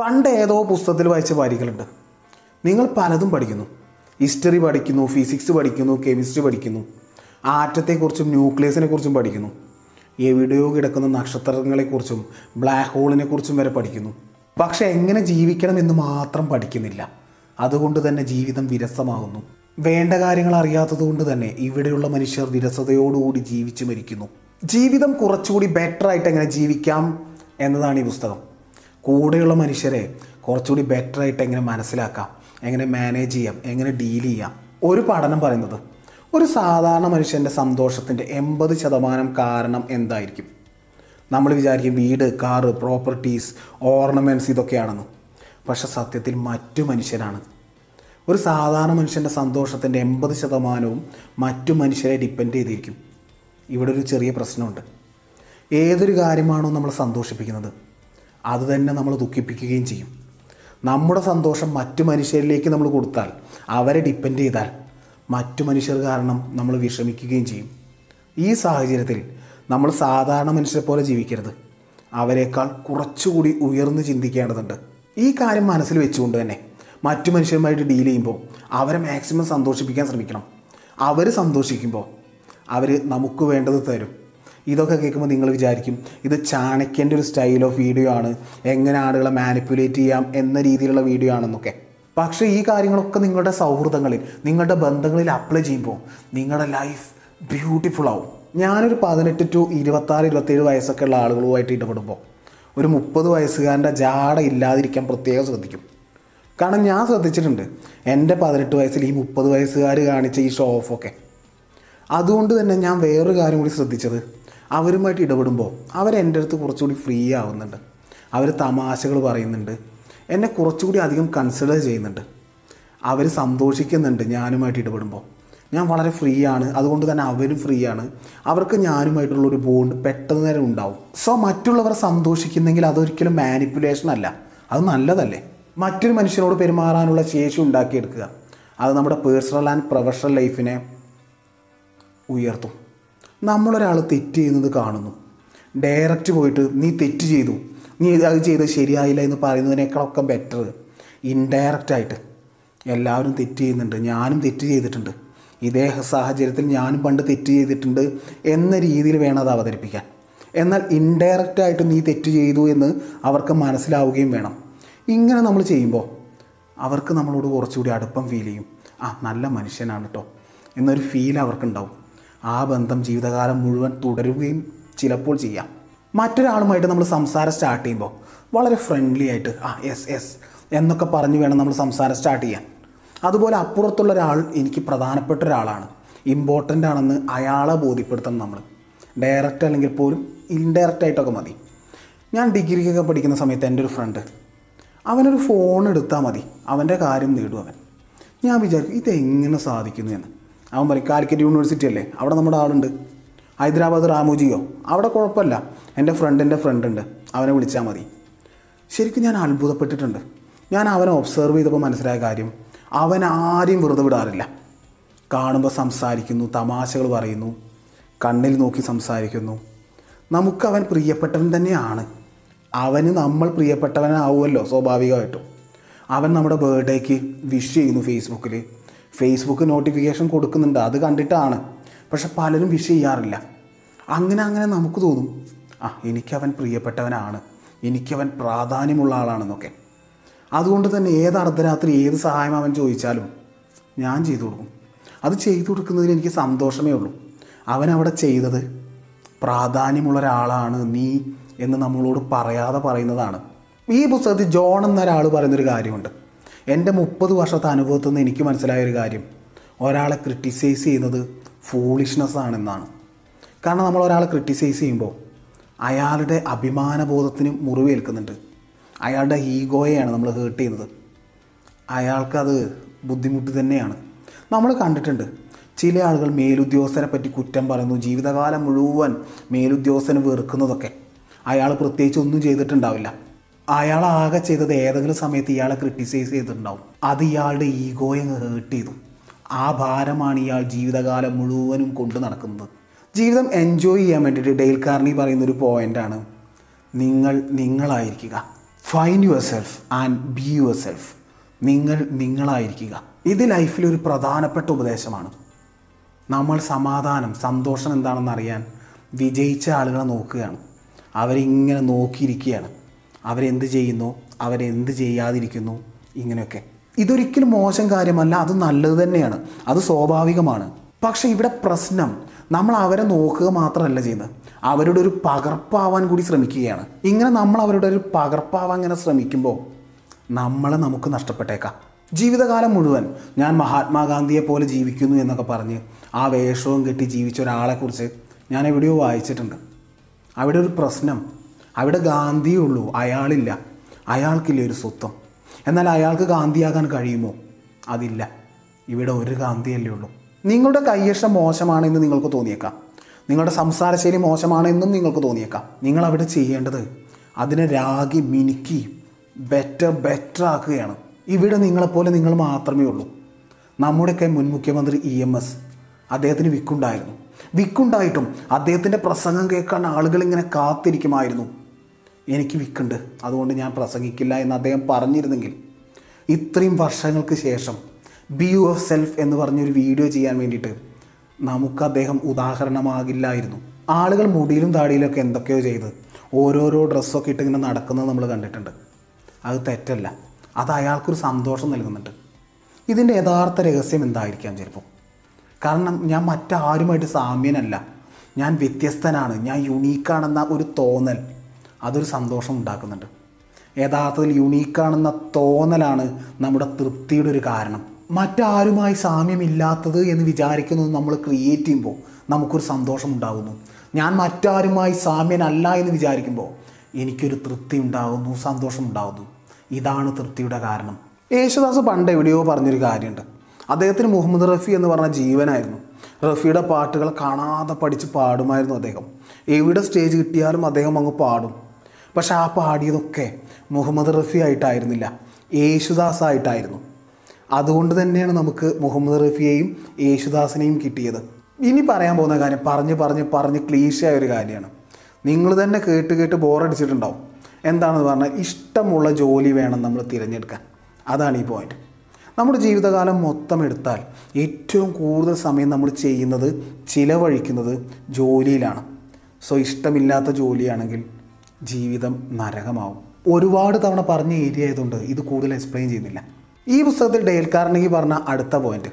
പണ്ട് ഏതോ പുസ്തകത്തിൽ വായിച്ച വാരികളുണ്ട്. നിങ്ങൾ പലതും പഠിക്കുന്നു. ഹിസ്റ്ററി പഠിക്കുന്നു ഫിസിക്സ് പഠിക്കുന്നു കെമിസ്ട്രി പഠിക്കുന്നു. ആറ്റത്തെക്കുറിച്ചും ന്യൂക്ലിയസിനെ കുറിച്ചും പഠിക്കുന്നു. എവിടെയോ കിടക്കുന്ന നക്ഷത്രങ്ങളെക്കുറിച്ചും ബ്ലാക്ക് ഹോളിനെ കുറിച്ചും വരെ പഠിക്കുന്നു. പക്ഷേ എങ്ങനെ ജീവിക്കണം എന്ന് മാത്രം പഠിക്കുന്നില്ല. അതുകൊണ്ട് തന്നെ ജീവിതം വിരസമാകുന്നു. വേണ്ട കാര്യങ്ങൾ അറിയാത്തതുകൊണ്ട് തന്നെ ഇവിടെയുള്ള മനുഷ്യർ വിരസതയോടുകൂടി ജീവിച്ചു മരിക്കുന്നു. ജീവിതം കുറച്ചുകൂടി ബെറ്ററായിട്ട് എങ്ങനെ ജീവിക്കാം എന്നതാണ് ഈ പുസ്തകം. കൂടെയുള്ള മനുഷ്യരെ കുറച്ചുകൂടി ബെറ്റർ ആയിട്ട് എങ്ങനെ മനസ്സിലാക്കാം എങ്ങനെ മാനേജ് ചെയ്യാം എങ്ങനെ ഡീൽ ചെയ്യാം. ഒരു പഠനം പറയുന്നത് ഒരു സാധാരണ മനുഷ്യന്റെ സന്തോഷത്തിന്റെ എൺപത് ശതമാനം കാരണം എന്തായിരിക്കും? നമ്മൾ വിചാരിക്കും വീട് കാറ് പ്രോപ്പർട്ടീസ് ഓർണമെന്റ്സ് ഇതൊക്കെയാണെന്ന്. പക്ഷെ സത്യത്തിൽ മറ്റു മനുഷ്യരാണ്. ഒരു സാധാരണ മനുഷ്യന്റെ സന്തോഷത്തിന്റെ എൺപത് ശതമാനവും മറ്റു മനുഷ്യരെ ഡിപ്പെൻഡ് ചെയ്തിരിക്കും. ഇവിടെ ഒരു ചെറിയ പ്രശ്നമുണ്ട്. ഏതൊരു കാര്യമാണോ നമ്മൾ സന്തോഷിപ്പിക്കുന്നത്? അത് തന്നെ നമ്മൾ ദുഃഖിപ്പിക്കുകയും ചെയ്യും. നമ്മുടെ സന്തോഷം മറ്റു മനുഷ്യരിലേക്ക് നമ്മൾ കൊടുത്താൽ അവരെ ഡിപ്പെൻഡ് ചെയ്താൽ മറ്റു മനുഷ്യർ കാരണം നമ്മൾ വിഷമിക്കുകയും ചെയ്യും. ഈ സാഹചര്യത്തിൽ നമ്മൾ സാധാരണ മനുഷ്യരെ പോലെ ജീവിക്കരുത്. അവരെക്കാൾ കുറച്ചുകൂടി ഉയർന്നു ചിന്തിക്കേണ്ടതുണ്ട്. ഈ കാര്യം മനസ്സിൽ വെച്ചുകൊണ്ട് തന്നെ മറ്റു മനുഷ്യരുമായിട്ട് ഡീൽ ചെയ്യുമ്പോൾ അവരെ മാക്സിമം സന്തോഷിപ്പിക്കാൻ ശ്രമിക്കണം. അവർ സന്തോഷിക്കുമ്പോൾ അവർ നമുക്ക് വേണ്ടത് തരും. ഇതൊക്കെ കേൾക്കുമ്പോൾ നിങ്ങൾ വിചാരിക്കും ഇത് ചാണക്യന്റെ ഒരു സ്റ്റൈൽ ഓഫ് വീഡിയോ ആണ്. എങ്ങനെ ആളുകളെ മാനിപ്പുലേറ്റ് ചെയ്യാം എന്ന രീതിയിലുള്ള വീഡിയോ ആണെന്നൊക്കെ. പക്ഷേ ഈ കാര്യങ്ങളൊക്കെ നിങ്ങളുടെ സൗഹൃദങ്ങളിൽ നിങ്ങളുടെ ബന്ധങ്ങളിൽ അപ്ലൈ ചെയ്യുമ്പോൾ നിങ്ങളുടെ ലൈഫ് ബ്യൂട്ടിഫുൾ ആവും. ഞാനൊരു പതിനെട്ട് ടു ഇരുപത്താറ് ഇരുപത്തേഴ് വയസ്സൊക്കെ ഉള്ള ആളുകളുമായിട്ട് ഇടപെടുമ്പോൾ ഒരു മുപ്പത് വയസ്സുകാരന്റെ ജാട ഇല്ലാതിരിക്കാൻ പ്രത്യേകം ശ്രദ്ധിക്കും. കാരണം ഞാൻ ശ്രദ്ധിച്ചിട്ടുണ്ട് എന്റെ പതിനെട്ട് വയസ്സിൽ ഈ മുപ്പത് വയസ്സുകാർ കാണിച്ച ഈ ഷോ ഓഫൊക്കെ അതുകൊണ്ട് തന്നെ ഞാൻ വേറൊരു കാര്യം കൂടി ശ്രദ്ധിച്ചത് അവരുമായിട്ട് ഇടപെടുമ്പോൾ അവരെന്റെ അടുത്ത് കുറച്ചുകൂടി ഫ്രീ ആവുന്നുണ്ട്. അവർ തമാശകൾ പറയുന്നുണ്ട്. എന്നെ കുറച്ചുകൂടി അധികം കൺസിഡർ ചെയ്യുന്നുണ്ട്. അവർ സന്തോഷിക്കുന്നുണ്ട് ഞാനുമായിട്ട് ഇടപെടുമ്പോൾ. ഞാൻ വളരെ ഫ്രീ ആണ്. അതുകൊണ്ട് തന്നെ അവരും ഫ്രീ ആണ്. അവർക്ക് ഞാനുമായിട്ടുള്ള ഒരു ബോണ്ട് പെട്ടെന്ന് നേരം ഉണ്ടാവും. സോ മറ്റുള്ളവർ സന്തോഷിക്കുന്നെങ്കിൽ അതൊരിക്കലും മാനിപ്പുലേഷൻ അല്ല. അത് നല്ലതല്ലേ? മറ്റൊരു മനുഷ്യനോട് പെരുമാറാനുള്ള ശേഷി ഉണ്ടാക്കിയെടുക്കുക. അത് നമ്മുടെ പേഴ്സണൽ ആൻഡ് പ്രൊഫഷണൽ ലൈഫിനെ ഉയർത്തും. നമ്മളൊരാൾ തെറ്റ് ചെയ്യുന്നത് കാണുന്നു. ഡയറക്റ്റ് പോയിട്ട് നീ തെറ്റ് ചെയ്തു. നീ അത് ചെയ്ത് ശരിയായില്ല എന്ന് പറയുന്നതിനേക്കാളൊക്കെ ബെറ്റർ ഇൻഡയറക്റ്റായിട്ട് എല്ലാവരും തെറ്റ് ചെയ്യുന്നുണ്ട്. ഞാനും തെറ്റ് ചെയ്തിട്ടുണ്ട്. ഇതേ സാഹചര്യത്തിൽ ഞാനും പണ്ട് തെറ്റ് ചെയ്തിട്ടുണ്ട് എന്ന രീതിയിൽ വേണം അത് അവതരിപ്പിക്കാൻ. എന്നാൽ ഇൻഡയറക്റ്റായിട്ട് നീ തെറ്റ് ചെയ്തു എന്ന് അവർക്ക് മനസ്സിലാവുകയും വേണം. ഇങ്ങനെ നമ്മൾ ചെയ്യുമ്പോൾ അവർക്ക് നമ്മളോട് കുറച്ചുകൂടി അടുപ്പം ഫീൽ ചെയ്യും. ആ നല്ല മനുഷ്യനാണ് കേട്ടോ എന്നൊരു ഫീൽ അവർക്കുണ്ടാവും. ആ ബന്ധം ജീവിതകാലം മുഴുവൻ തുടരുകയും ചിലപ്പോൾ ചെയ്യാം. മറ്റൊരാളുമായിട്ട് നമ്മൾ സംസാരം സ്റ്റാർട്ട് ചെയ്യുമ്പോൾ വളരെ ഫ്രണ്ട്ലി ആയിട്ട് ആ എസ് എസ് എന്നൊക്കെ പറഞ്ഞു വേണം നമ്മൾ സംസാരം സ്റ്റാർട്ട് ചെയ്യാൻ. അതുപോലെ അപ്പുറത്തുള്ള ഒരാൾ എനിക്ക് പ്രധാനപ്പെട്ട ഒരാളാണ്. ഇമ്പോർട്ടന്റ് ആണെന്ന് അയാളെ ബോധ്യപ്പെടുത്തണം നമ്മൾ. ഡയറക്റ്റ് അല്ലെങ്കിൽ പോലും ഇൻഡയറക്റ്റ് ആയിട്ടൊക്കെ മതി. ഞാൻ ഡിഗ്രിക്കൊക്കെ പഠിക്കുന്ന സമയത്ത് എന്റെ ഒരു ഫ്രണ്ട് അവനൊരു ഫോൺ എടുത്താൽ മതി. അവന്റെ കാര്യം നേടും അവൻ. ഞാൻ വിചാരിക്കും ഇതെങ്ങനെ സാധിക്കുന്നു? എന്ന്. അവൻ പറയും കാലിക്കറ്റ് യൂണിവേഴ്സിറ്റി അല്ലേ? അവിടെ നമ്മുടെ ആളുണ്ട്. ഹൈദരാബാദ് റാമോജിയോ? അവിടെ കുഴപ്പമില്ല. എന്റെ ഫ്രണ്ടിന്റെ ഫ്രണ്ട് ഉണ്ട്. അവനെ വിളിച്ചാൽ മതി. ശരിക്കും ഞാൻ അത്ഭുതപ്പെട്ടിട്ടുണ്ട്. ഞാൻ അവനെ ഒബ്സർവ് ചെയ്തപ്പോൾ മനസ്സിലായ കാര്യം അവൻ ആരെയും വെറുതെ വിടാറില്ല. കാണുമ്പോൾ സംസാരിക്കുന്നു തമാശകൾ പറയുന്നു കണ്ണിൽ നോക്കി സംസാരിക്കുന്നു. നമുക്ക് അവൻ പ്രിയപ്പെട്ടവൻ തന്നെയാണ്. അവന് നമ്മൾ പ്രിയപ്പെട്ടവനാവുമല്ലോ സ്വാഭാവികമായിട്ടും. അവൻ നമ്മുടെ ബർത്ത്ഡേക്ക് വിഷ് ചെയ്യുന്നു ഫേസ്ബുക്കിൽ ഫേസ്ബുക്ക് നോട്ടിഫിക്കേഷൻ കൊടുക്കുന്നുണ്ട്. അത് കണ്ടിട്ടാണ്. പക്ഷെ പലരും വിഷ് ചെയ്യാറില്ല. അങ്ങനെ അങ്ങനെ നമുക്ക് തോന്നും ആ എനിക്കവൻ പ്രിയപ്പെട്ടവനാണ്. എനിക്കവൻ പ്രാധാന്യമുള്ള ആളാണെന്നൊക്കെ. അതുകൊണ്ട് തന്നെ ഏത് അർദ്ധരാത്രി ഏത് സഹായം അവൻ ചോദിച്ചാലും ഞാൻ ചെയ്തു കൊടുക്കും. അത് ചെയ്തു കൊടുക്കുന്നതിൽ എനിക്ക് സന്തോഷമേ ഉള്ളൂ. അവൻ അവിടെ ചെയ്തത് പ്രാധാന്യമുള്ള ഒരാളാണ് നീ എന്ന് നമ്മളോട് പറയാതെ പറയുന്നതാണ്. ഈ പുസ്തകത്തിൽ ജോൺ എന്നൊരാൾ പറയുന്നൊരു കാര്യമുണ്ട്. എന്റെ മുപ്പത് വർഷത്തെ അനുഭവത്തിൽ നിന്ന് എനിക്ക് മനസ്സിലായ ഒരു കാര്യം. ഒരാളെ ക്രിട്ടിസൈസ് ചെയ്യുന്നത് ഫൂളിഷ്നെസ് ആണെന്നാണ്. കാരണം നമ്മൾ ഒരാളെ ക്രിട്ടിസൈസ് ചെയ്യുമ്പോൾ അയാളുടെ അഭിമാനബോധത്തിന് മുറിവേൽക്കുന്നുണ്ട്. അയാളുടെ ഈഗോയെയാണ് നമ്മൾ ഹേർട്ട് ചെയ്യുന്നത്. അയാൾക്കത് ബുദ്ധിമുട്ട് തന്നെയാണ്. നമ്മൾ കണ്ടിട്ടുണ്ട് ചില ആളുകൾ മേലുദ്യോഗസ്ഥനെ പറ്റി കുറ്റം പറയുന്നു ജീവിതകാലം മുഴുവൻ മേലുദ്യോഗസ്ഥനെ വെറുക്കുന്നതൊക്കെ. അയാൾ പ്രത്യേകിച്ച് ഒന്നും ചെയ്തിട്ടുണ്ടാവില്ല. അയാൾ ആകെ ചെയ്തത് ഏതെങ്കിലും സമയത്ത് ഇയാളെ ക്രിട്ടിസൈസ് ചെയ്തിട്ടുണ്ടാവും. അത് ഇയാളുടെ ഈഗോയെ ഹേർട്ട് ചെയ്തു. ആ ഭാരമാണ് ഇയാൾ ജീവിതകാലം മുഴുവനും കൊണ്ടു നടക്കുന്നത്. ജീവിതം എൻജോയ് ചെയ്യാൻ വേണ്ടിയിട്ട് ഡെയിൽ കാർണി പറയുന്നൊരു പോയിന്റാണ് നിങ്ങൾ നിങ്ങളായിരിക്കുക. Find yourself and be yourself നിങ്ങൾ നിങ്ങളായിരിക്കുക. ഇത് ലൈഫിലൊരു പ്രധാനപ്പെട്ട ഉപദേശമാണ്. നമ്മൾ സമാധാനം സന്തോഷം എന്താണെന്ന് അറിയാൻ വിജയിച്ച ആളുകളെ നോക്കുകയാണ്. അവരിങ്ങനെ നോക്കിയിരിക്കുകയാണ്. അവരെന്ത് ചെയ്യുന്നു? അവരെന്ത് ചെയ്യാതിരിക്കുന്നു? ഇങ്ങനെയൊക്കെ. ഇതൊരിക്കലും മോശം കാര്യമല്ല അത് നല്ലത് തന്നെയാണ്. അത് സ്വാഭാവികമാണ്. പക്ഷേ ഇവിടെ പ്രശ്നം നമ്മൾ അവരെ നോക്കുക മാത്രമല്ല ചെയ്യുന്നത്. അവരുടെ ഒരു പകർപ്പാവാൻ കൂടി ശ്രമിക്കുകയാണ്. ഇങ്ങനെ നമ്മൾ അവരുടെ ഒരു പകർപ്പാവാൻ ഇങ്ങനെ ശ്രമിക്കുമ്പോൾ നമ്മളെ നമുക്ക് നഷ്ടപ്പെട്ടേക്കാം. ജീവിതകാലം മുഴുവൻ ഞാൻ മഹാത്മാഗാന്ധിയെ പോലെ ജീവിക്കുന്നു എന്നൊക്കെ പറഞ്ഞ് ആ വേഷവും കെട്ടി ജീവിച്ച ഒരാളെക്കുറിച്ച് ഞാൻ എവിടെയോ വായിച്ചിട്ടുണ്ട്. അവിടെ ഒരു പ്രശ്നം അവിടെ ഗാന്ധിയേ ഉള്ളൂ. അയാളില്ല. അയാൾക്കില്ല ഒരു സ്വത്വം? എന്നാൽ അയാൾക്ക് ഗാന്ധിയാകാൻ കഴിയുമോ? അതില്ല. ഇവിടെ ഒരു ഗാന്ധിയല്ലേ ഉള്ളൂ. നിങ്ങളുടെ കയ്യഷ്ടം മോശമാണെന്ന് നിങ്ങൾക്ക് തോന്നിയേക്കാം. നിങ്ങളുടെ സംസാരശൈലി മോശമാണെന്നും നിങ്ങൾക്ക് തോന്നിയേക്കാം. നിങ്ങൾ അവിടെ ചെയ്യേണ്ടത് അതിനെ രാഗി മിനുക്കി ബെറ്റർ ബെറ്റർ ആക്കുകയാണ്. ഇവിടെ നിങ്ങളെപ്പോലെ നിങ്ങൾ മാത്രമേ ഉള്ളൂ. നമ്മുടെയൊക്കെ മുൻ മുഖ്യമന്ത്രി ഇ എം എസ് അദ്ദേഹത്തിന് വിക്കുണ്ടായിരുന്നു. വിക്കുണ്ടായിട്ടും അദ്ദേഹത്തിന്റെ പ്രസംഗം കേൾക്കാൻ ആളുകൾ ഇങ്ങനെ കാത്തിരിക്കുമായിരുന്നു. എനിക്ക് വിക്കുണ്ട് അതുകൊണ്ട് ഞാൻ പ്രസംഗിക്കില്ല എന്ന് അദ്ദേഹം പറഞ്ഞിരുന്നെങ്കിൽ ഇത്രയും വർഷങ്ങൾക്ക് ശേഷം ബി എഫ് സെൽഫ് എന്ന് പറഞ്ഞൊരു വീഡിയോ ചെയ്യാൻ വേണ്ടിയിട്ട് നമുക്ക് അദ്ദേഹം ഉദാഹരണമാകില്ലായിരുന്നു. ആളുകൾ മുടിയിലും താടിയിലൊക്കെ എന്തൊക്കെയോ ചെയ്ത് ഓരോരോ ഡ്രസ്സൊക്കെ ഇട്ട് ഇങ്ങനെ നടക്കുന്നത് നമ്മൾ കണ്ടിട്ടുണ്ട്. അത് തെറ്റല്ല. അത് അയാൾക്കൊരു സന്തോഷം നൽകുന്നുണ്ട്. ഇതിന്റെ യഥാർത്ഥ രഹസ്യം എന്തായിരിക്കാം ചിലപ്പോൾ കാരണം ഞാൻ മറ്റാരുമായിട്ട് സാമ്യനല്ല. ഞാൻ വ്യത്യസ്തനാണ്. ഞാൻ യുണീക്കാണെന്ന ഒരു തോന്നൽ. അതൊരു സന്തോഷം ഉണ്ടാക്കുന്നുണ്ട്. യഥാർത്ഥത്തിൽ യുണീക്കാണെന്ന തോന്നലാണ് നമ്മുടെ തൃപ്തിയുടെ ഒരു കാരണം. മറ്റാരുമായി സാമ്യമില്ലാത്തത് എന്ന് വിചാരിക്കുന്നത് നമ്മൾ ക്രിയേറ്റ് ചെയ്യുമ്പോൾ നമുക്കൊരു സന്തോഷം ഉണ്ടാകുന്നു ഞാൻ മറ്റാരുമായി സാമ്യനല്ല എന്ന് വിചാരിക്കുമ്പോൾ എനിക്കൊരു തൃപ്തി ഉണ്ടാകുന്നു സന്തോഷം ഉണ്ടാകുന്നു ഇതാണ് തൃപ്തിയുടെ കാരണം. യേശുദാസ് പണ്ട് എവിടെയോ പറഞ്ഞൊരു കാര്യമുണ്ട്. അദ്ദേഹത്തിന് മുഹമ്മദ് റഫി എന്ന് പറഞ്ഞ ജീവനായിരുന്നു. റഫിയുടെ പാട്ടുകൾ കാണാതെ പഠിച്ച് പാടുമായിരുന്നു അദ്ദേഹം. എവിടെ സ്റ്റേജ് കിട്ടിയാലും അദ്ദേഹം അങ്ങ് പാടും. പക്ഷെ ആ പാടിയതൊക്കെ മുഹമ്മദ് റഫി ആയിട്ടായിരുന്നില്ല. യേശുദാസ് ആയിട്ടായിരുന്നു അതുകൊണ്ട് തന്നെയാണ് നമുക്ക് മുഹമ്മദ് റഫിയെയും യേശുദാസിനെയും കിട്ടിയത്. ഇനി പറയാൻ പോകുന്ന കാര്യം പറഞ്ഞ് പറഞ്ഞ് പറഞ്ഞ് ക്ലീശയായ ഒരു കാര്യമാണ്. നിങ്ങൾ തന്നെ കേട്ട് കേട്ട് ബോറടിച്ചിട്ടുണ്ടാവും. എന്താണെന്ന് പറഞ്ഞാൽ ഇഷ്ടമുള്ള ജോലി വേണം നമ്മൾ തിരഞ്ഞെടുക്കാൻ. അതാണ് ഈ പോയിന്റ് നമ്മുടെ ജീവിതകാലം മൊത്തം എടുത്താൽ ഏറ്റവും കൂടുതൽ സമയം നമ്മൾ ചെയ്യുന്നത് ചിലവഴിക്കുന്നത് ജോലിയിലാണ്. സോ ഇഷ്ടമില്ലാത്ത ജോലിയാണെങ്കിൽ ജീവിതം നരകമാവും. ഒരുപാട് തവണ പറഞ്ഞ ഏരിയ ആയതുകൊണ്ട് ഇത് കൂടുതൽ എക്സ്പ്ലെയിൻ ചെയ്യുന്നില്ല. ഈ പുസ്തകത്തിൽ ഡെയിൽ കാർണഗി പറഞ്ഞ അടുത്ത പോയിന്റ്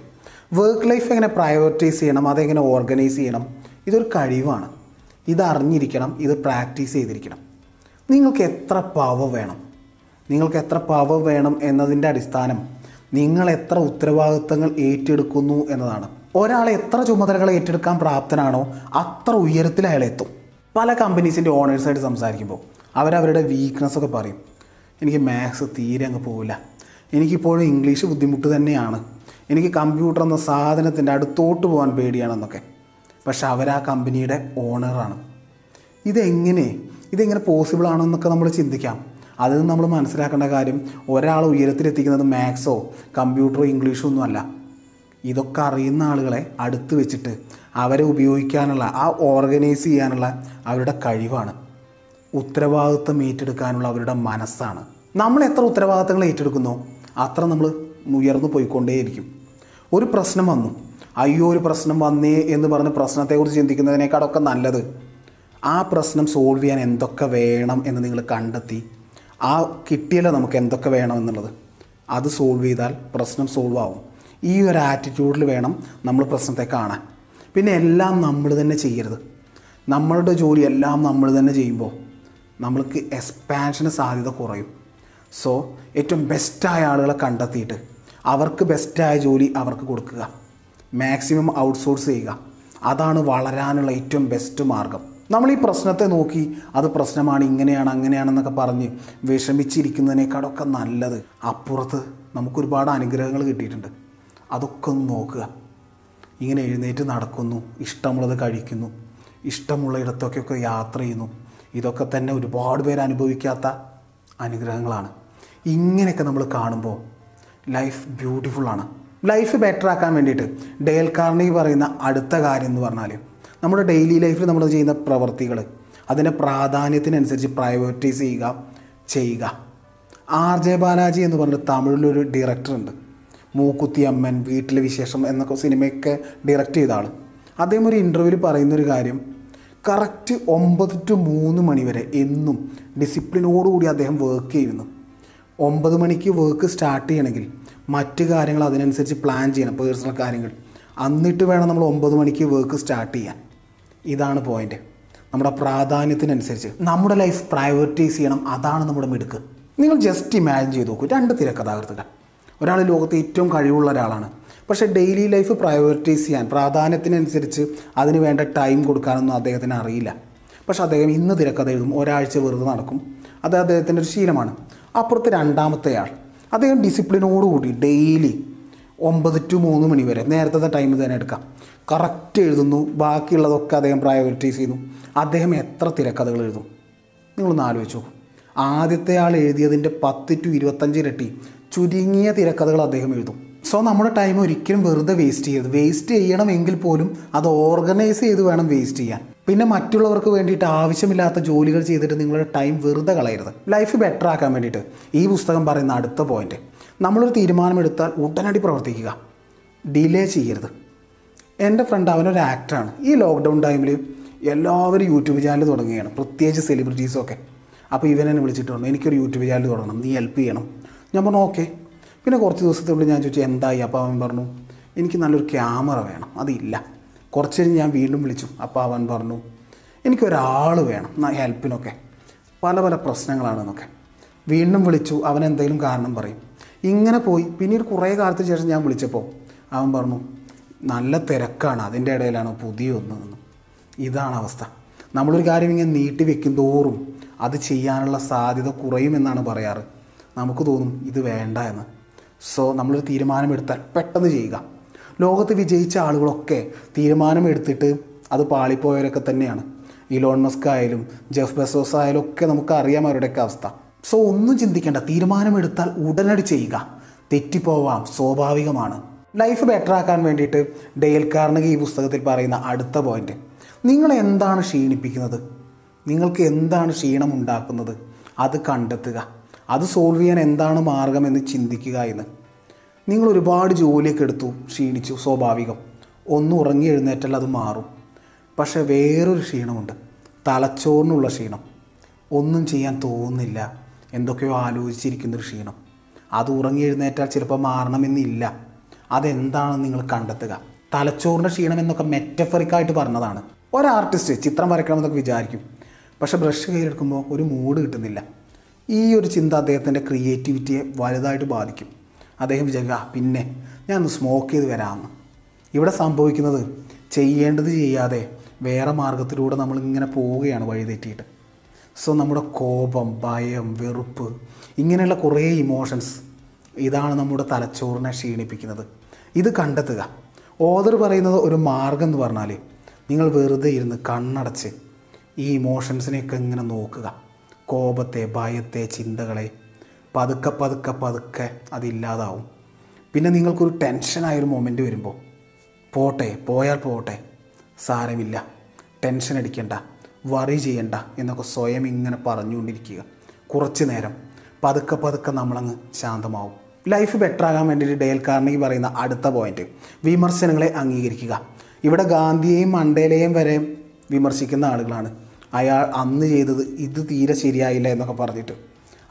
വർക്ക് ലൈഫ് എങ്ങനെ പ്രയോറിറ്റൈസ് ചെയ്യണം അതെങ്ങനെ ഓർഗനൈസ് ചെയ്യണം ഇതൊരു കഴിവാണ്. ഇത് അറിഞ്ഞിരിക്കണം ഇത് പ്രാക്ടീസ് ചെയ്തിരിക്കണം. നിങ്ങൾക്ക് എത്ര പവർ വേണം? നിങ്ങൾക്ക് എത്ര പവർ വേണം എന്നതിന്റെ അടിസ്ഥാനം നിങ്ങൾ എത്ര ഉത്തരവാദിത്തങ്ങൾ ഏറ്റെടുക്കുന്നു എന്നതാണ്. ഒരാൾ എത്ര ചുമതലകൾ ഏറ്റെടുക്കാൻ പ്രാപ്തനാണോ അത്ര ഉയരത്തിൽ അയാൾ പല കമ്പനീസിന്റെ ഓണേഴ്സായിട്ട് സംസാരിക്കുമ്പോൾ അവരവരുടെ വീക്ക്നെസ് ഒക്കെ പറയും എനിക്ക് മാത്സ് തീരെ അങ്ങ് പോവില്ല. എനിക്കിപ്പോഴും ഇംഗ്ലീഷ് ബുദ്ധിമുട്ട് തന്നെയാണ്. എനിക്ക് കമ്പ്യൂട്ടർ എന്ന സാധനത്തിന്റെ അടുത്തോട്ട് പോകാൻ പേടിയാണെന്നൊക്കെ. പക്ഷെ അവർ ആ കമ്പനിയുടെ ഓണറാണ്. ഇതെങ്ങനെ? ഇതെങ്ങനെ പോസിബിൾ ആണെന്നൊക്കെ നമ്മൾ ചിന്തിക്കാം. അതിൽ നമ്മൾ മനസ്സിലാക്കേണ്ട കാര്യം ഒരാൾ ഉയരത്തിലെത്തിക്കുന്നത് മാത്സോ കമ്പ്യൂട്ടറോ ഇംഗ്ലീഷോ ഒന്നുമല്ല ഇതൊക്കെ അറിയുന്ന ആളുകളെ അടുത്ത് വെച്ചിട്ട് അവരെ ഉപയോഗിക്കാനുള്ള ആ ഓർഗനൈസ് ചെയ്യാനുള്ള അവരുടെ കഴിവാണ്. ഉത്തരവാദിത്വം ഏറ്റെടുക്കാനുള്ള അവരുടെ മനസ്സാണ്. നമ്മൾ എത്ര ഉത്തരവാദിത്തങ്ങൾ ഏറ്റെടുക്കുന്നോ അത്ര നമ്മൾ ഉയർന്നു പോയിക്കൊണ്ടേയിരിക്കും. ഒരു പ്രശ്നം വന്നു. അയ്യോ ഒരു പ്രശ്നം വന്നേ എന്ന് പറഞ്ഞ് പ്രശ്നത്തെക്കുറിച്ച് ചിന്തിക്കുന്നതിനേക്കാളൊക്കെ നല്ലത്. ആ പ്രശ്നം സോൾവ് ചെയ്യാൻ എന്തൊക്കെ വേണം എന്ന് നിങ്ങൾ കണ്ടെത്തി ആ കിട്ടിയല്ലോ നമുക്ക് എന്തൊക്കെ വേണം എന്നുള്ളത്. അത് സോൾവ് ചെയ്താൽ പ്രശ്നം സോൾവ് ആവും. ഈ ഒരു ആറ്റിറ്റ്യൂഡിൽ വേണം നമ്മൾ പ്രശ്നത്തെ കാണാൻ. പിന്നെ എല്ലാം നമ്മൾ തന്നെ ചെയ്യരുത്. നമ്മളുടെ ജോലി എല്ലാം നമ്മൾ തന്നെ ചെയ്യുമ്പോൾ നമ്മൾക്ക് എക്സ്പാൻഷന് സാധ്യത കുറയും. സോ ഏറ്റവും ബെസ്റ്റായ ആളുകളെ കണ്ടെത്തിയിട്ട് അവർക്ക് ബെസ്റ്റായ ജോലി അവർക്ക് കൊടുക്കുക. മാക്സിമം ഔട്ട്സോഴ്സ് ചെയ്യുക. അതാണ് വളരാനുള്ള ഏറ്റവും ബെസ്റ്റ് മാർഗം. നമ്മൾ ഈ പ്രശ്നത്തെ നോക്കി അത് പ്രശ്നമാണ് ഇങ്ങനെയാണ് അങ്ങനെയാണെന്നൊക്കെ പറഞ്ഞ് വിഷമിച്ചിരിക്കുന്നതിനേക്കാളൊക്കെ നല്ലത്. അപ്പുറത്ത് നമുക്കൊരുപാട് അനുഗ്രഹങ്ങൾ കിട്ടിയിട്ടുണ്ട്. അതൊക്കെ ഒന്ന് നോക്കുക. ഇങ്ങനെ എഴുന്നേറ്റ് നടക്കുന്നു ഇഷ്ടമുള്ളത് കഴിക്കുന്നു ഇഷ്ടമുള്ള ഇടത്തൊക്കെയൊക്കെ യാത്ര ചെയ്യുന്നു. ഇതൊക്കെ തന്നെ ഒരുപാട് പേര് അനുഭവിക്കാത്ത അനുഗ്രഹങ്ങളാണ്. ഇങ്ങനെയൊക്കെ നമ്മൾ കാണുമ്പോൾ ലൈഫ് ബ്യൂട്ടിഫുള്ളാണ് ലൈഫ് ബെറ്റർ ആക്കാൻ വേണ്ടിയിട്ട് ഡേൽ കാർണി പറയുന്ന അടുത്ത കാര്യം എന്ന് പറഞ്ഞാൽ നമ്മുടെ ഡെയിലി ലൈഫിൽ നമ്മൾ ചെയ്യുന്ന പ്രവർത്തികൾ അതിന്റെ പ്രാധാന്യത്തിനനുസരിച്ച് പ്രയോറിറ്റൈസ് ചെയ്യുക ചെയ്യുക. ആർ ജെ ബാലാജി എന്ന് പറഞ്ഞിട്ട് തമിഴിലൊരു ഡയറക്ടറുണ്ട് മൂക്കുത്തി അമ്മൻ വീട്ടിലെ വിശേഷം എന്നൊക്കെ സിനിമയൊക്കെ ഡയറക്റ്റ് ചെയ്ത ആൾ അദ്ദേഹം ഒരു ഇന്റർവ്യൂവിൽ പറയുന്നൊരു കാര്യം കറക്റ്റ് ഒമ്പത് ടു മൂന്ന് മണി വരെ എന്നും ഡിസിപ്ലിനോടുകൂടി അദ്ദേഹം വർക്ക് ചെയ്യുന്നു. ഒമ്പത് മണിക്ക് വർക്ക് സ്റ്റാർട്ട് ചെയ്യണമെങ്കിൽ മറ്റ് കാര്യങ്ങൾ അതിനനുസരിച്ച് പ്ലാൻ ചെയ്യണം പേഴ്സണൽ കാര്യങ്ങൾ. എന്നിട്ട് വേണം നമ്മൾ ഒമ്പത് മണിക്ക് വർക്ക് സ്റ്റാർട്ട് ചെയ്യാൻ. ഇതാണ് പോയിന്റ് നമ്മുടെ പ്രാധാന്യത്തിനനുസരിച്ച് നമ്മുടെ ലൈഫ് പ്രയോറിറ്റൈസ് ചെയ്യണം അതാണ് നമ്മുടെ മിടുക്ക്. നിങ്ങൾ ജസ്റ്റ് ഇമാജിൻ ചെയ്ത് നോക്കൂ രണ്ട് തിരക്കഥാകൃത്തുകൾ ഒരാൾ ലോകത്ത് ഏറ്റവും കഴിവുള്ള ഒരാളാണ്. പക്ഷേ ഡെയിലി ലൈഫ് പ്രയോറിറ്റൈസ് ചെയ്യാൻ പ്രാധാന്യത്തിനനുസരിച്ച് അതിന് വേണ്ട ടൈം കൊടുക്കാനൊന്നും അദ്ദേഹത്തിന് അറിയില്ല. പക്ഷേ അദ്ദേഹം ഇന്ന് തിരക്കഥ എഴുതും ഒരാഴ്ച വെറുതെ നടക്കും. അത് അദ്ദേഹത്തിന്റെ ഒരു ശീലമാണ്. അപ്പുറത്ത് രണ്ടാമത്തെ ആൾ. അദ്ദേഹം ഡിസിപ്ലിനോടുകൂടി ഡെയിലി ഒമ്പത് ടു മൂന്ന് മണി വരെ. നേരത്തെ ടൈം തന്നെ എടുക്കാം. കറക്റ്റ് എഴുതുന്നു. ബാക്കിയുള്ളതൊക്കെ അദ്ദേഹം പ്രയോറിറ്റൈസ് ചെയ്യുന്നു. അദ്ദേഹം എത്ര തിരക്കഥകൾ എഴുതും? നിങ്ങളൊന്ന് ആലോചിച്ചു ആദ്യത്തെ ആൾ എഴുതിയതിന്റെ പത്ത് ടു ഇരുപത്തഞ്ച് ഇരട്ടി ചുരുങ്ങിയ തിരക്കഥകൾ അദ്ദേഹം എഴുതും. സോ നമ്മുടെ ടൈം ഒരിക്കലും വെറുതെ വേസ്റ്റ് ചെയ്യരുത്. വേസ്റ്റ് ചെയ്യണമെങ്കിൽ പോലും അത് ഓർഗനൈസ് ചെയ്ത് വേണം വേസ്റ്റ് ചെയ്യാൻ. പിന്നെ മറ്റുള്ളവർക്ക് വേണ്ടിയിട്ട് ആവശ്യമില്ലാത്ത ജോലികൾ ചെയ്തിട്ട് നിങ്ങളുടെ ടൈം വെറുതെ കളയരുത്. ലൈഫ് ബെറ്റർ ആക്കാൻ വേണ്ടിയിട്ട് ഈ പുസ്തകം പറയുന്ന അടുത്ത പോയിന്റ് നമ്മളൊരു തീരുമാനമെടുത്താൽ ഉടനടി പ്രവർത്തിക്കുക. ഡിലേ ചെയ്യരുത്. എന്റെ ഫ്രണ്ട് അവനൊരു ആക്ടറാണ് ഈ ലോക്ക്ഡൗൺ ടൈമിൽ എല്ലാവരും യൂട്യൂബ് ചാനൽ തുടങ്ങുകയാണ്. പ്രത്യേകിച്ച് സെലിബ്രിറ്റീസൊക്കെ അപ്പോൾ ഇവനെന്നെ എന്നെ വിളിച്ചിട്ട് പറഞ്ഞു എനിക്കൊരു യൂട്യൂബ് ചാനൽ തുടങ്ങണം. നീ ഹെൽപ്പ് ചെയ്യണം. ഞാൻ പറഞ്ഞു ഓക്കെ. പിന്നെ കുറച്ച് ദിവസത്തിനുള്ളിൽ ഞാൻ ചോദിച്ചു എന്തായി? അപ്പോൾ അവൻ പറഞ്ഞു എനിക്ക് നല്ലൊരു ക്യാമറ വേണം. അതില്ല. കുറച്ച് കഴിഞ്ഞ് ഞാൻ വീണ്ടും വിളിച്ചു. അപ്പോൾ അവൻ പറഞ്ഞു എനിക്കൊരാൾ വേണം ഹെൽപ്പിനൊക്കെ. പല പല പ്രശ്നങ്ങളാണെന്നൊക്കെ. വീണ്ടും വിളിച്ചു അവൻ എന്തെങ്കിലും കാരണം പറയും. ഇങ്ങനെ പോയി. പിന്നീട് കുറേ കാലത്തിന് ശേഷം ഞാൻ വിളിച്ചപ്പോൾ അവൻ പറഞ്ഞു നല്ല തിരക്കാണ് അതിന്റെ ഇടയിലാണ് പുതിയ ഒന്ന് എന്ന്. ഇതാണ് അവസ്ഥ. നമ്മളൊരു കാര്യം ഇങ്ങനെ നീട്ടി വെക്കും തോറും അത് ചെയ്യാനുള്ള സാധ്യത കുറയുമെന്നാണ് പറയാറ്. നമുക്ക് തോന്നും ഇത് വേണ്ട എന്ന്. സോ നമ്മളൊരു തീരുമാനമെടുത്താൽ പെട്ടെന്ന് ചെയ്യുക. ലോകത്ത് വിജയിച്ച ആളുകളൊക്കെ തീരുമാനമെടുത്തിട്ട് അത് പാളിപ്പോയവരൊക്കെ തന്നെയാണ്. ഇലോൺ മസ്ക് ആയാലും ജെഫ് ബെസോസ് ആയാലും ഒക്കെ നമുക്ക് അറിയാം അവരുടെയൊക്കെ അവസ്ഥ. സോ ഒന്നും ചിന്തിക്കേണ്ട. തീരുമാനമെടുത്താൽ ഉടനടി ചെയ്യുക. തെറ്റിപ്പോവാം സ്വാഭാവികമാണ്. ലൈഫ് ബെറ്റർ ആക്കാൻ വേണ്ടിയിട്ട് ഡെയിൽ കാർണഗി ഈ പുസ്തകത്തിൽ പറയുന്ന അടുത്ത പോയിന്റ് നിങ്ങൾ എന്താണ് ക്ഷീണിപ്പിക്കുന്നത്? നിങ്ങൾക്ക് എന്താണ് ക്ഷീണം ഉണ്ടാക്കുന്നത് അത് കണ്ടെത്തുക. അത് സോൾവ് ചെയ്യാൻ എന്താണ് മാർഗമെന്ന് ചിന്തിക്കുക എന്ന്. നിങ്ങൾ ഒരുപാട് ജോലിയൊക്കെ എടുത്തു ക്ഷീണിച്ചു സ്വാഭാവികം. ഒന്ന് ഉറങ്ങി എഴുന്നേറ്റാൽ അത് മാറും. പക്ഷേ വേറൊരു ക്ഷീണമുണ്ട്. തലച്ചോറിനുള്ള ക്ഷീണം. ഒന്നും ചെയ്യാൻ തോന്നുന്നില്ല. എന്തൊക്കെയോ ആലോചിച്ചിരിക്കുന്നൊരു ക്ഷീണം. അത് ഉറങ്ങി എഴുന്നേറ്റാൽ ചിലപ്പോൾ മാറണമെന്നില്ല. അതെന്താണെന്ന് നിങ്ങൾ കണ്ടെത്തുക. തലച്ചോറിന്റെ ക്ഷീണം എന്നൊക്കെ മെറ്റഫറിക്കായിട്ട് പറഞ്ഞതാണ്. ഒരു ആർട്ടിസ്റ്റ് ചിത്രം വരയ്ക്കണമെന്നൊക്കെ വിചാരിക്കും. പക്ഷേ ബ്രഷ് കയ്യിലെടുക്കുമ്പോൾ ഒരു മൂഡ് കിട്ടുന്നില്ല. ഈ ഒരു ചിന്ത അദ്ദേഹത്തിന്റെ ക്രിയേറ്റിവിറ്റിയെ വലുതായിട്ട് ബാധിക്കും. അദ്ദേഹം വിചാരിക്കുക പിന്നെ ഞാൻ ഒന്ന് സ്മോക്ക് ചെയ്ത് വരാമെന്ന്. ഇവിടെ സംഭവിക്കുന്നത് ചെയ്യേണ്ടത് ചെയ്യാതെ വേറെ മാർഗത്തിലൂടെ നമ്മളിങ്ങനെ പോവുകയാണ് വഴിതെറ്റിയിട്ട് സോ നമ്മുടെ കോപം ഭയം വെറുപ്പ് ഇങ്ങനെയുള്ള കുറേ ഇമോഷൻസ് ഇതാണ് നമ്മുടെ തലച്ചോറിനെ ക്ഷീണിപ്പിക്കുന്നത്. ഇത് കണ്ടെത്തുക. ഓദർ പറയുന്നത് ഒരു മാർഗം എന്ന് പറഞ്ഞാൽ നിങ്ങൾ വെറുതെ ഇരുന്ന് കണ്ണടച്ച് ഈ ഇമോഷൻസിനെയൊക്കെ ഇങ്ങനെ നോക്കുക. കോപത്തെ ഭയത്തെ ചിന്തകളെ പതുക്കെ പതുക്കെ പതുക്കെ അതില്ലാതാവും. പിന്നെ നിങ്ങൾക്കൊരു ടെൻഷനായൊരു മൊമെന്റ് വരുമ്പോൾ പോട്ടെ പോയാൽ പോട്ടെ സാരമില്ല ടെൻഷൻ അടിക്കണ്ട വറി ചെയ്യണ്ട എന്നൊക്കെ സ്വയം ഇങ്ങനെ പറഞ്ഞുകൊണ്ടിരിക്കുക. കുറച്ച് നേരം പതുക്കെ പതുക്കെ നമ്മളങ്ങ് ശാന്തമാവും. ലൈഫ് ബെറ്റർ ആകാൻ വേണ്ടിയിട്ട് ഡേൽ കാർണി പറയുന്ന അടുത്ത പോയിന്റ് വിമർശനങ്ങളെ അംഗീകരിക്കുക. ഇവിടെ ഗാന്ധിയെയും മണ്ടേലയെയും വരെ വിമർശിക്കുന്ന ആളുകളാണ്. അയാൾ അന്ന് ചെയ്തത് ഇത് തീരെ ശരിയായില്ല എന്നൊക്കെ പറഞ്ഞിട്ട്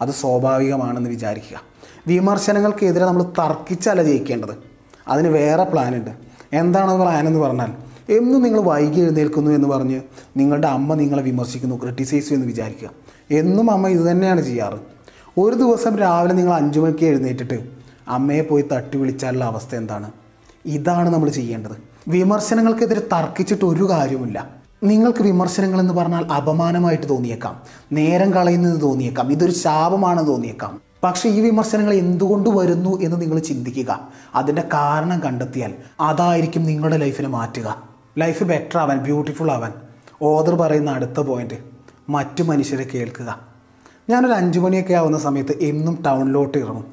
അത് സ്വാഭാവികമാണെന്ന് വിചാരിക്കുക. വിമർശനങ്ങൾക്കെതിരെ നമ്മൾ തർക്കിച്ചല്ല ജയിക്കേണ്ടത്. അതിന് വേറെ പ്ലാനുണ്ട്. എന്താണ് പ്ലാൻ എന്ന് പറഞ്ഞാൽ എന്നും നിങ്ങൾ വൈകി എഴുന്നേൽക്കുന്നു എന്ന് പറഞ്ഞ് നിങ്ങളുടെ അമ്മ നിങ്ങളെ വിമർശിക്കുന്നു ക്രിട്ടിസൈസ് എന്ന് വിചാരിക്കുക. എന്നും അമ്മ ഇത് തന്നെയാണ് ചെയ്യാറ്. ഒരു ദിവസം രാവിലെ നിങ്ങൾ അഞ്ചു മണിക്ക് എഴുന്നേറ്റിട്ട് അമ്മയെ പോയി തട്ടി വിളിച്ചാലുള്ള അവസ്ഥ എന്താണ്? ഇതാണ് നമ്മൾ ചെയ്യേണ്ടത്. വിമർശനങ്ങൾക്കെതിരെ തർക്കിച്ചിട്ട് ഒരു കാര്യമില്ല നിങ്ങൾക്ക് വിമർശനങ്ങൾ എന്ന് പറഞ്ഞാൽ അപമാനമായിട്ട് തോന്നിയേക്കാം. നേരം കളയുന്നത് തോന്നിയേക്കാം. ഇതൊരു ശാപമാണെന്ന് തോന്നിയേക്കാം. പക്ഷേ ഈ വിമർശനങ്ങൾ എന്തുകൊണ്ട് വരുന്നു എന്ന് നിങ്ങൾ ചിന്തിക്കുക. അതിന്റെ കാരണം കണ്ടെത്തിയാൽ അതായിരിക്കും നിങ്ങളുടെ ലൈഫിനെ മാറ്റുക. ലൈഫ് ബെറ്റർ ആവാൻ ബ്യൂട്ടിഫുൾ ആവാൻ. ഓദർ പറയുന്ന അടുത്ത പോയിന്റ് മറ്റു മനുഷ്യരെ കേൾക്കുക. ഞാനൊരു അഞ്ചു മണിയൊക്കെ ആവുന്ന സമയത്ത് എന്നും ടൗണിലോട്ട് ഇറങ്ങും.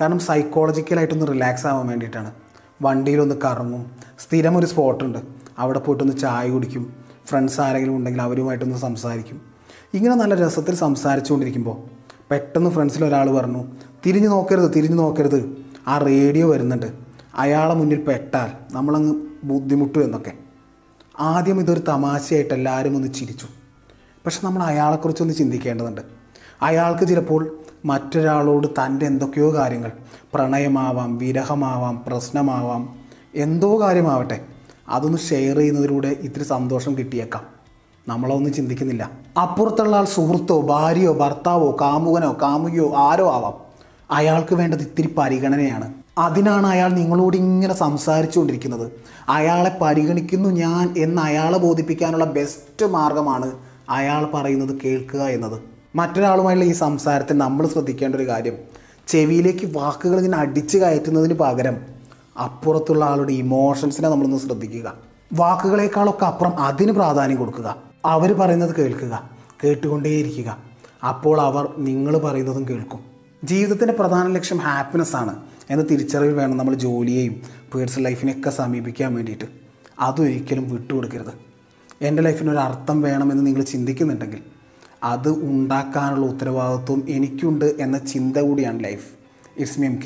കാരണം സൈക്കോളജിക്കലായിട്ടൊന്ന് റിലാക്സ് ആവാൻ വേണ്ടിയിട്ടാണ്. വണ്ടിയിലൊന്ന് കറങ്ങും. സ്ഥിരം ഒരു സ്പോട്ടുണ്ട് അവിടെ പോയിട്ടൊന്ന് ചായ കുടിക്കും. ഫ്രണ്ട്സ് ആരെങ്കിലും ഉണ്ടെങ്കിൽ അവരുമായിട്ടൊന്ന് സംസാരിക്കും. ഇങ്ങനെ നല്ല രസത്തിൽ സംസാരിച്ചുകൊണ്ടിരിക്കുമ്പോൾ പെട്ടെന്ന് ഫ്രണ്ട്സിൽ ഒരാൾ പറഞ്ഞു തിരിഞ്ഞു നോക്കരുത് തിരിഞ്ഞു നോക്കരുത്. ആ റേഡിയോ വരുന്നുണ്ട്. അയാളെ മുന്നിൽ പെട്ടാൽ നമ്മളങ്ങ് ബുദ്ധിമുട്ടും എന്നൊക്കെ. ആദ്യം ഇതൊരു തമാശയായിട്ട് എല്ലാവരും ഒന്ന് ചിരിച്ചു. പക്ഷെ നമ്മൾ അയാളെക്കുറിച്ചൊന്ന് ചിന്തിക്കേണ്ടതുണ്ട്. അയാൾക്ക് ചിലപ്പോൾ മറ്റൊരാളോട് തന്റെ എന്തൊക്കെയോ കാര്യങ്ങൾ പ്രണയമാവാം വിരഹമാവാം പ്രശ്നമാവാം എന്തോ കാര്യമാവട്ടെ. അതൊന്ന് ഷെയർ ചെയ്യുന്നതിലൂടെ ഇത്തിരി സന്തോഷം കിട്ടിയേക്കാം. നമ്മളൊന്നും ചിന്തിക്കുന്നില്ല. അപ്പുറത്തുള്ള ആൾ സുഹൃത്തോ ഭാര്യയോ ഭർത്താവോ കാമുകനോ കാമുകിയോ ആരോ ആവാം. അയാൾക്ക് വേണ്ടത് ഇത്തിരി പരിഗണനയാണ്. അതിനാണ് അയാൾ നിങ്ങളോട് ഇങ്ങനെ സംസാരിച്ചുകൊണ്ടിരിക്കുന്നത്. അയാളെ പരിഗണിക്കുന്നു ഞാൻ എന്ന് അയാളെ ബോധിപ്പിക്കാനുള്ള ബെസ്റ്റ് മാർഗമാണ് അയാൾ പറയുന്നത് കേൾക്കുക എന്നത്. മറ്റൊരാളുമായുള്ള ഈ സംസാരത്തിൽ നമ്മൾ ശ്രദ്ധിക്കേണ്ട ഒരു കാര്യം. ചെവിയിലേക്ക് വാക്കുകൾ ഇങ്ങനെ അടിച്ചു കയറ്റുന്നതിന് പകരം അപ്പുറത്തുള്ള ആളുടെ ഇമോഷൻസിനെ നമ്മളൊന്ന് ശ്രദ്ധിക്കുക. വാക്കുകളേക്കാളൊക്കെ അപ്പുറം അതിന് പ്രാധാന്യം കൊടുക്കുക. അവർ പറയുന്നത് കേൾക്കുക. കേട്ടുകൊണ്ടേയിരിക്കുക. അപ്പോൾ അവർ നിങ്ങൾ പറയുന്നതും കേൾക്കും. ജീവിതത്തിന്റെ പ്രധാന ലക്ഷ്യം ഹാപ്പിനെസ് ആണ്. എന്ന തിരിച്ചറിവ് വേണം നമ്മൾ ജോലിയെയും പേഴ്സണൽ ലൈഫിനെയൊക്കെ സമീപിക്കാൻ വേണ്ടിയിട്ട്. അതൊരിക്കലും വിട്ടുകൊടുക്കരുത്. എന്റെ ലൈഫിന് ഒരു അർത്ഥം വേണമെന്ന് നിങ്ങൾ ചിന്തിക്കുന്നുണ്ടെങ്കിൽ അത് ഉണ്ടാക്കാനുള്ള ഉത്തരവാദിത്വം എനിക്കുണ്ട് എന്ന ചിന്ത കൂടിയാണ് life it's me M K